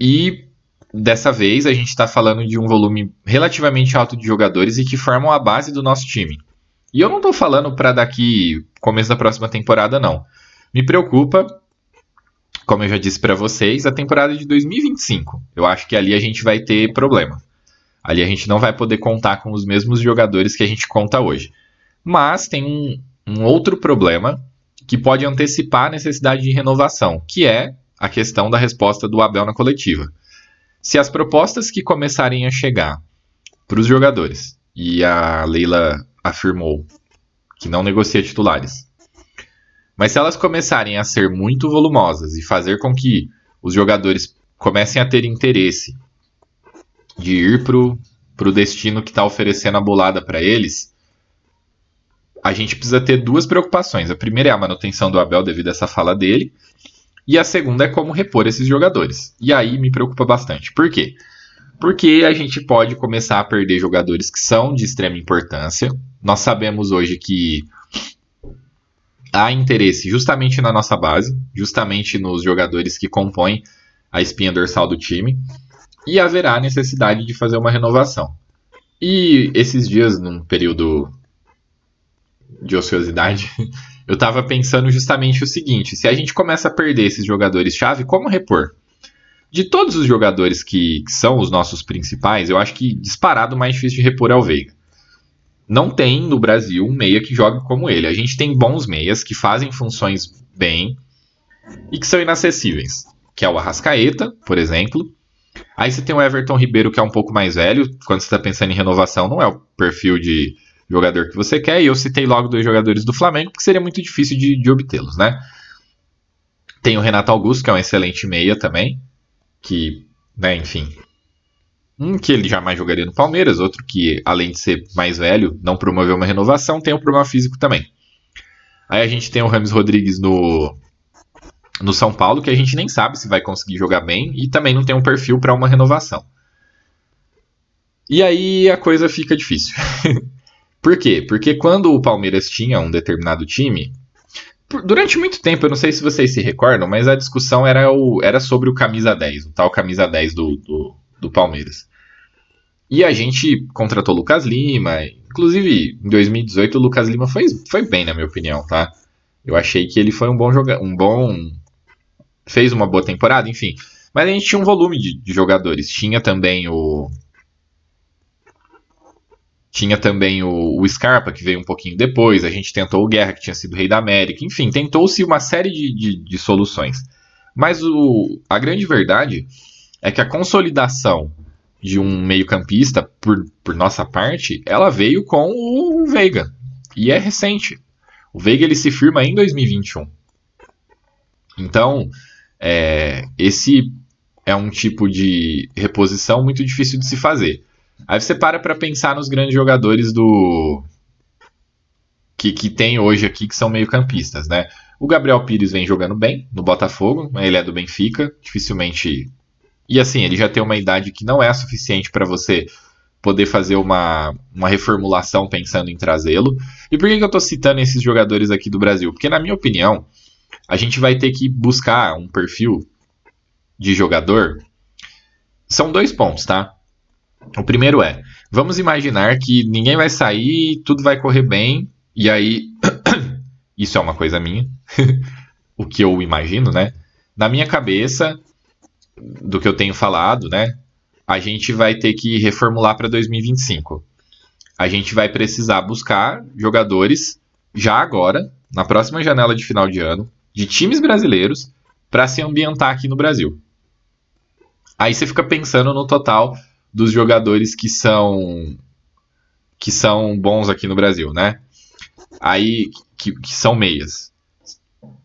E dessa vez a gente está falando de um volume relativamente alto de jogadores e que formam a base do nosso time. E eu não estou falando para daqui começo da próxima temporada não. Me preocupa, como eu já disse para vocês, a temporada de 2025. Eu acho que ali a gente vai ter problema. Ali a gente não vai poder contar com os mesmos jogadores que a gente conta hoje. Mas tem um, um outro problema que pode antecipar a necessidade de renovação, que é a questão da resposta do Abel na coletiva. Se as propostas que começarem a chegar para os jogadores, e a Leila afirmou que não negocia titulares, mas se elas começarem a ser muito volumosas e fazer com que os jogadores comecem a ter interesse de ir para o destino que está oferecendo a bolada para eles, a gente precisa ter duas preocupações. A primeira é a manutenção do Abel devido a essa fala dele, e a segunda é como repor esses jogadores. E aí me preocupa bastante. Por quê? Porque a gente pode começar a perder jogadores que são de extrema importância. Nós sabemos hoje que há interesse justamente na nossa base, justamente nos jogadores que compõem a espinha dorsal do time, e haverá necessidade de fazer uma renovação. E esses dias, num período de ociosidade, <laughs> eu estava pensando justamente o seguinte: se a gente começa a perder esses jogadores-chave, como repor? De todos os jogadores que, que, são os nossos principais, eu acho que disparado mais difícil de repor é o Veiga. Não tem no Brasil um meia que jogue como ele. A gente tem bons meias que fazem funções bem e que são inacessíveis, que é o Arrascaeta, por exemplo. Aí você tem o Everton Ribeiro, que é um pouco mais velho. Quando você está pensando em renovação, não é o perfil de jogador que você quer, e eu citei logo dois jogadores do Flamengo, porque seria muito difícil de, de obtê-los, né? Tem o Renato Augusto, que é um excelente meia também, que, né, enfim. Um que ele jamais jogaria no Palmeiras, outro que, além de ser mais velho, não promoveu uma renovação, tem um problema físico também. Aí a gente tem o Rames Rodrigues no, no São Paulo, que a gente nem sabe se vai conseguir jogar bem, e também não tem um perfil para uma renovação. E aí a coisa fica difícil. <laughs> Por quê? Porque quando o Palmeiras tinha um determinado time, durante muito tempo, eu não sei se vocês se recordam, mas a discussão era, o, era sobre o camisa 10, o tal camisa 10 do, do, do Palmeiras. E a gente contratou o Lucas Lima, inclusive em 2018 o Lucas Lima foi, foi bem, na minha opinião, tá? Eu achei que ele foi um bom jogador, um bom. fez uma boa temporada, enfim. Mas a gente tinha um volume de, de jogadores. Tinha também o tinha também o, o, Scarpa, que veio um pouquinho depois. A gente tentou o Guerra, que tinha sido rei da América. Enfim, tentou-se uma série de, de, de soluções. Mas o, a grande verdade é que a consolidação de um meio-campista, por, por nossa parte, ela veio com o Veiga. E é recente. O Veiga ele se firma em 2021. Então, é, esse é um tipo de reposição muito difícil de se fazer. Aí você para para pensar nos grandes jogadores do que, que tem hoje aqui que são meio-campistas, né? O Gabriel Pires vem jogando bem no Botafogo, ele é do Benfica, dificilmente. E assim, ele já tem uma idade que não é suficiente para você poder fazer uma, uma reformulação pensando em trazê-lo. E por que, que eu estou citando esses jogadores aqui do Brasil? Porque, na minha opinião, a gente vai ter que buscar um perfil de jogador. São dois pontos, tá? O primeiro é: vamos imaginar que ninguém vai sair, tudo vai correr bem, e aí. <coughs> isso é uma coisa minha. <laughs> o que eu imagino, né? Na minha cabeça, do que eu tenho falado, né? A gente vai ter que reformular para 2025. A gente vai precisar buscar jogadores já agora, na próxima janela de final de ano, de times brasileiros, para se ambientar aqui no Brasil. Aí você fica pensando no total dos jogadores que são que são bons aqui no Brasil, né? Aí que, que são meias.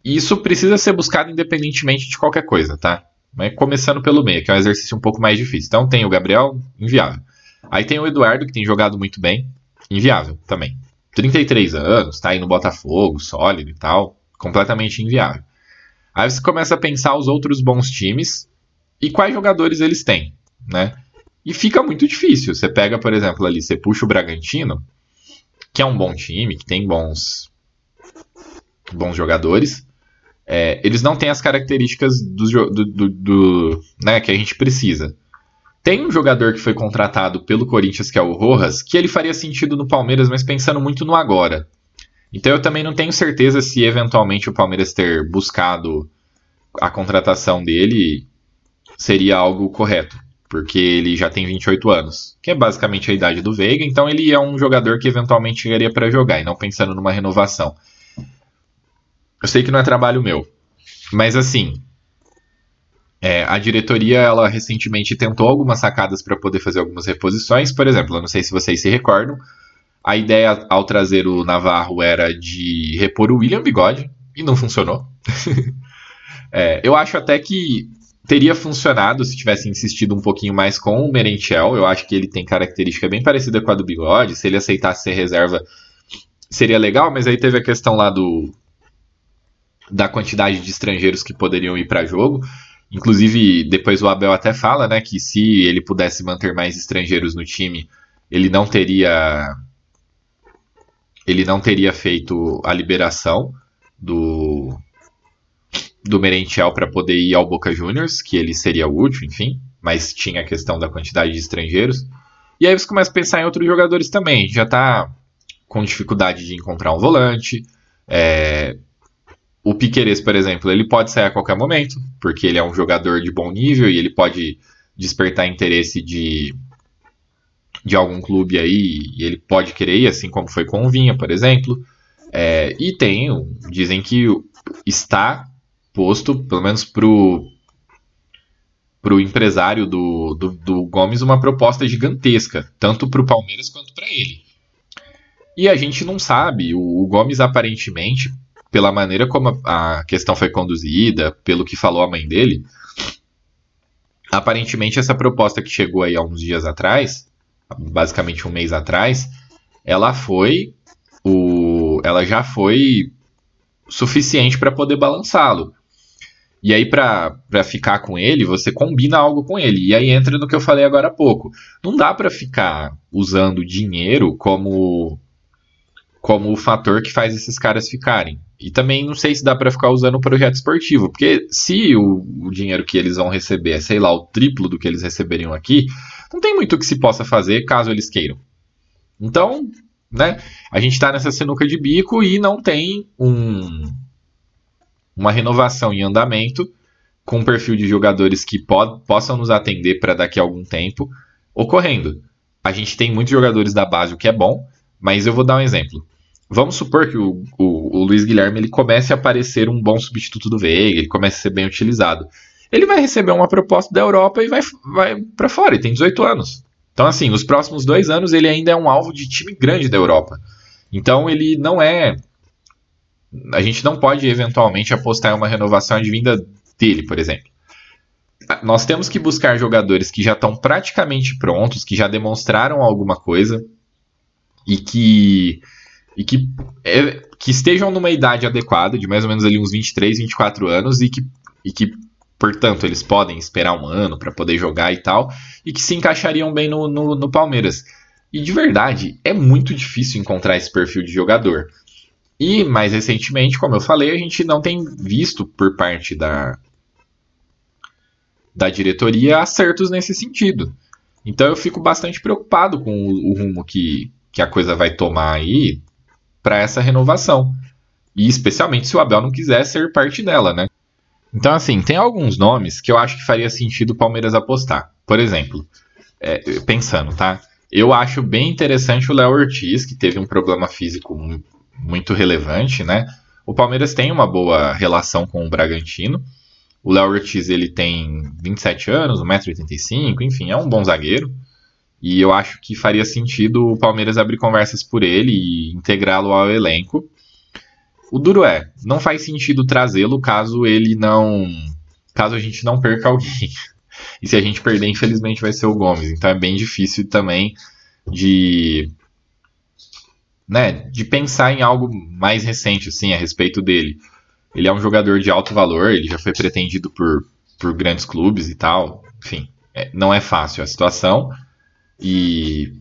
Isso precisa ser buscado independentemente de qualquer coisa, tá? Mas começando pelo meio, que é um exercício um pouco mais difícil. Então tem o Gabriel, inviável. Aí tem o Eduardo, que tem jogado muito bem, inviável também. 33 anos, tá aí no Botafogo, sólido e tal, completamente inviável. Aí você começa a pensar os outros bons times e quais jogadores eles têm, né? E fica muito difícil. Você pega, por exemplo, ali, você puxa o Bragantino, que é um bom time, que tem bons bons jogadores. É, eles não têm as características do, do, do, do, né, que a gente precisa. Tem um jogador que foi contratado pelo Corinthians, que é o Rojas, que ele faria sentido no Palmeiras, mas pensando muito no agora. Então eu também não tenho certeza se eventualmente o Palmeiras ter buscado a contratação dele seria algo correto, porque ele já tem 28 anos, que é basicamente a idade do Veiga, então ele é um jogador que eventualmente chegaria para jogar e não pensando numa renovação. Eu sei que não é trabalho meu, mas assim, é, a diretoria ela recentemente tentou algumas sacadas para poder fazer algumas reposições, por exemplo, eu não sei se vocês se recordam, a ideia ao trazer o Navarro era de repor o William Bigode e não funcionou. <laughs> é, eu acho até que teria funcionado se tivesse insistido um pouquinho mais com o Merentiel. Eu acho que ele tem característica bem parecida com a do Bigode. Se ele aceitasse ser reserva, seria legal, mas aí teve a questão lá do da quantidade de estrangeiros que poderiam ir para jogo. Inclusive, depois o Abel até fala, né, que se ele pudesse manter mais estrangeiros no time, ele não teria ele não teria feito a liberação do do Merentiel para poder ir ao Boca Juniors, que ele seria útil, enfim, mas tinha a questão da quantidade de estrangeiros. E aí você começa a pensar em outros jogadores também. Já está com dificuldade de encontrar um volante. É... O Piqueires, por exemplo, ele pode sair a qualquer momento, porque ele é um jogador de bom nível e ele pode despertar interesse de de algum clube aí e ele pode querer ir, assim como foi com o Vinha, por exemplo. É, e tem, dizem que está posto, pelo menos pro pro empresário do, do, do Gomes, uma proposta gigantesca, tanto para o Palmeiras quanto para ele. E a gente não sabe, o, o, Gomes aparentemente, pela maneira como a, a questão foi conduzida, pelo que falou a mãe dele, aparentemente essa proposta que chegou aí há uns dias atrás, basicamente um mês atrás, ela foi o, ela já foi suficiente para poder balançá-lo. E aí, para ficar com ele, você combina algo com ele. E aí entra no que eu falei agora há pouco. Não dá para ficar usando dinheiro como como o fator que faz esses caras ficarem. E também não sei se dá para ficar usando o projeto esportivo, porque se o, o, dinheiro que eles vão receber é, sei lá, o triplo do que eles receberiam aqui, não tem muito que se possa fazer caso eles queiram. Então, né, a gente está nessa sinuca de bico e não tem um, uma renovação em andamento com um perfil de jogadores que pod, possam nos atender para daqui a algum tempo ocorrendo. A gente tem muitos jogadores da base, o que é bom, mas eu vou dar um exemplo. Vamos supor que o, o, o Luiz Guilherme ele comece a aparecer um bom substituto do Veiga, ele comece a ser bem utilizado. Ele vai receber uma proposta da Europa e vai, vai para fora, ele tem 18 anos. Então, assim, nos próximos dois anos ele ainda é um alvo de time grande da Europa. Então, ele não é. A gente não pode eventualmente apostar em uma renovação advinda dele, por exemplo. Nós temos que buscar jogadores que já estão praticamente prontos, que já demonstraram alguma coisa e que e que, é, que estejam numa idade adequada, de mais ou menos ali uns 23, 24 anos, e que, e que portanto, eles podem esperar um ano para poder jogar e tal, e que se encaixariam bem no, no, no, Palmeiras. E de verdade, é muito difícil encontrar esse perfil de jogador. E mais recentemente, como eu falei, a gente não tem visto por parte da, da diretoria acertos nesse sentido. Então eu fico bastante preocupado com o, o rumo que, que a coisa vai tomar aí para essa renovação. E especialmente se o Abel não quiser ser parte dela, né? Então, assim, tem alguns nomes que eu acho que faria sentido o Palmeiras apostar. Por exemplo, é, pensando, tá? Eu acho bem interessante o Léo Ortiz, que teve um problema físico muito relevante, né? O Palmeiras tem uma boa relação com o Bragantino. O Léo Ortiz ele tem 27 anos, 1,85m, enfim, é um bom zagueiro. E eu acho que faria sentido o Palmeiras abrir conversas por ele e integrá-lo ao elenco. O duro é, não faz sentido trazê-lo caso ele não. caso a gente não perca alguém. <laughs> E se a gente perder, infelizmente, vai ser o Gomes. Então é bem difícil também de. Né, de pensar em algo mais recente, assim, a respeito dele. Ele é um jogador de alto valor, ele já foi pretendido por, por grandes clubes e tal. Enfim, é, não é fácil a situação. E.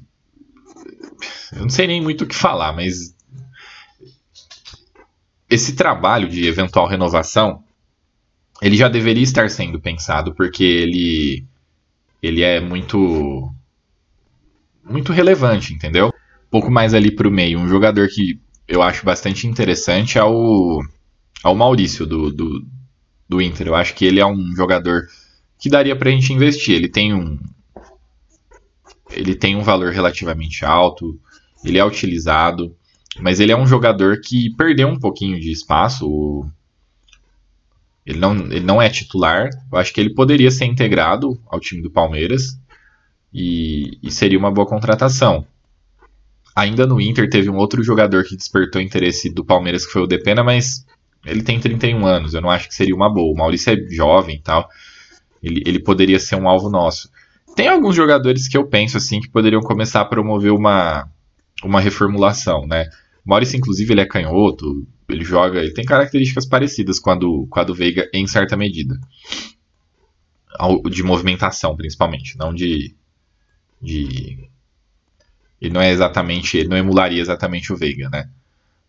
Eu não sei nem muito o que falar, mas. Esse trabalho de eventual renovação ele já deveria estar sendo pensado, porque ele, ele é muito muito relevante, entendeu? Pouco mais ali para o meio. Um jogador que eu acho bastante interessante é o, é o Maurício do, do, do Inter. Eu acho que ele é um jogador que daria para a gente investir. Ele tem um ele tem um valor relativamente alto, ele é utilizado, mas ele é um jogador que perdeu um pouquinho de espaço. Ele não, ele não é titular. Eu acho que ele poderia ser integrado ao time do Palmeiras e, e seria uma boa contratação. Ainda no Inter teve um outro jogador que despertou interesse do Palmeiras, que foi o Depena, mas ele tem 31 anos. Eu não acho que seria uma boa. O Maurício é jovem e tal. Ele, ele poderia ser um alvo nosso. Tem alguns jogadores que eu penso assim que poderiam começar a promover uma, uma reformulação, né? Maurício, inclusive, ele é canhoto, ele joga, ele tem características parecidas com a do, com a do Veiga em certa medida. De movimentação, principalmente, não de. de ele não é exatamente. Ele não emularia exatamente o Veiga, né?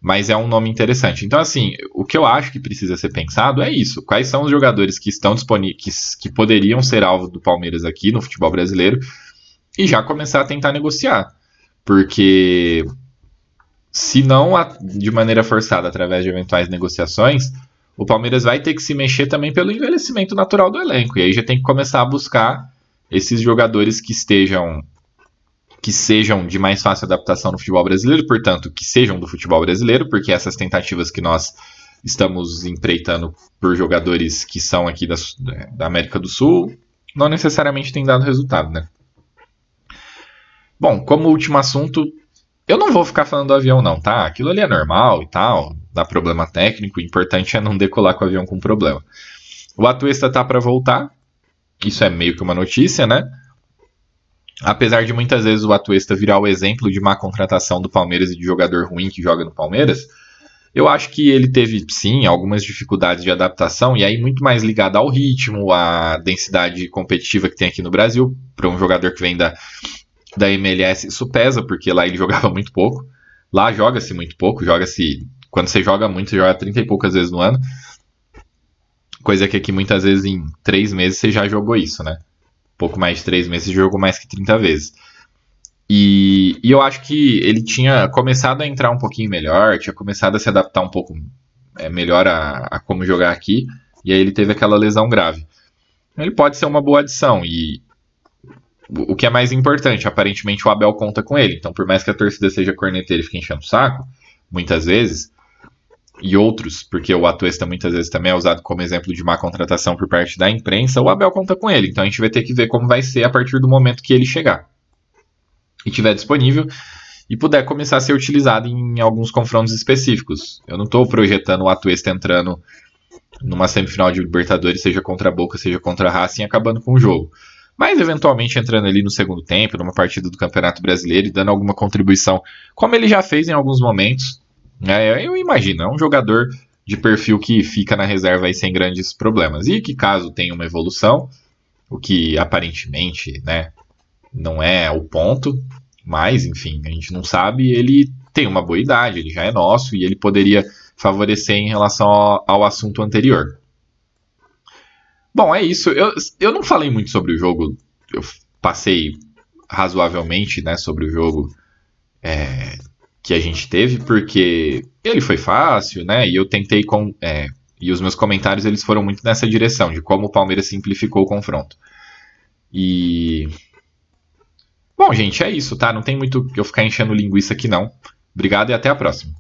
Mas é um nome interessante. Então, assim, o que eu acho que precisa ser pensado é isso. Quais são os jogadores que estão disponíveis, que, que poderiam ser alvo do Palmeiras aqui no futebol brasileiro e já começar a tentar negociar. Porque se não de maneira forçada através de eventuais negociações, o Palmeiras vai ter que se mexer também pelo envelhecimento natural do elenco. E aí já tem que começar a buscar esses jogadores que estejam que sejam de mais fácil adaptação no futebol brasileiro, portanto, que sejam do futebol brasileiro, porque essas tentativas que nós estamos empreitando por jogadores que são aqui da, da América do Sul, não necessariamente tem dado resultado, né? Bom, como último assunto, eu não vou ficar falando do avião, não, tá? Aquilo ali é normal e tal, dá problema técnico, o importante é não decolar com o avião com problema. O Atuesta tá para voltar, isso é meio que uma notícia, né? Apesar de muitas vezes o Atuesta virar o exemplo de má contratação do Palmeiras e de jogador ruim que joga no Palmeiras, eu acho que ele teve, sim, algumas dificuldades de adaptação, e aí muito mais ligado ao ritmo, à densidade competitiva que tem aqui no Brasil, para um jogador que vem da, da MLS, isso pesa, porque lá ele <laughs> jogava muito pouco. Lá joga-se muito pouco, joga-se. Quando você joga muito, você joga 30 e poucas vezes no ano. Coisa que aqui muitas vezes em três meses você já jogou isso, né? Pouco mais de três meses jogou mais que 30 vezes. E, e, eu acho que ele tinha começado a entrar um pouquinho melhor, tinha começado a se adaptar um pouco é, melhor a, a como jogar aqui, e aí ele teve aquela lesão grave. Ele pode ser uma boa adição, e, o que é mais importante, aparentemente o Abel conta com ele. Então, por mais que a torcida seja corneteira e fique enchendo o saco, muitas vezes, e outros, porque o Atuesta muitas vezes também é usado como exemplo de má contratação por parte da imprensa, o Abel conta com ele. Então a gente vai ter que ver como vai ser a partir do momento que ele chegar e tiver disponível e puder começar a ser utilizado em alguns confrontos específicos. Eu não estou projetando o Atuesta entrando numa semifinal de Libertadores, seja contra a Boca, seja contra a Racing, acabando com o jogo mas eventualmente entrando ali no segundo tempo, numa partida do Campeonato Brasileiro e dando alguma contribuição, como ele já fez em alguns momentos. Né, eu imagino, é um jogador de perfil que fica na reserva aí sem grandes problemas. E que caso tenha uma evolução, o que aparentemente né, não é o ponto, mas enfim, a gente não sabe, ele tem uma boa idade, ele já é nosso e ele poderia favorecer em relação ao, ao assunto anterior. Bom, é isso. Eu, eu não falei muito sobre o jogo. Eu passei razoavelmente né, sobre o jogo é, que a gente teve, porque ele foi fácil, né? E eu tentei com. É, e os meus comentários eles foram muito nessa direção, de como o Palmeiras simplificou o confronto. E. Bom, gente, é isso, tá? Não tem muito que eu ficar enchendo linguiça aqui, não. Obrigado e até a próxima.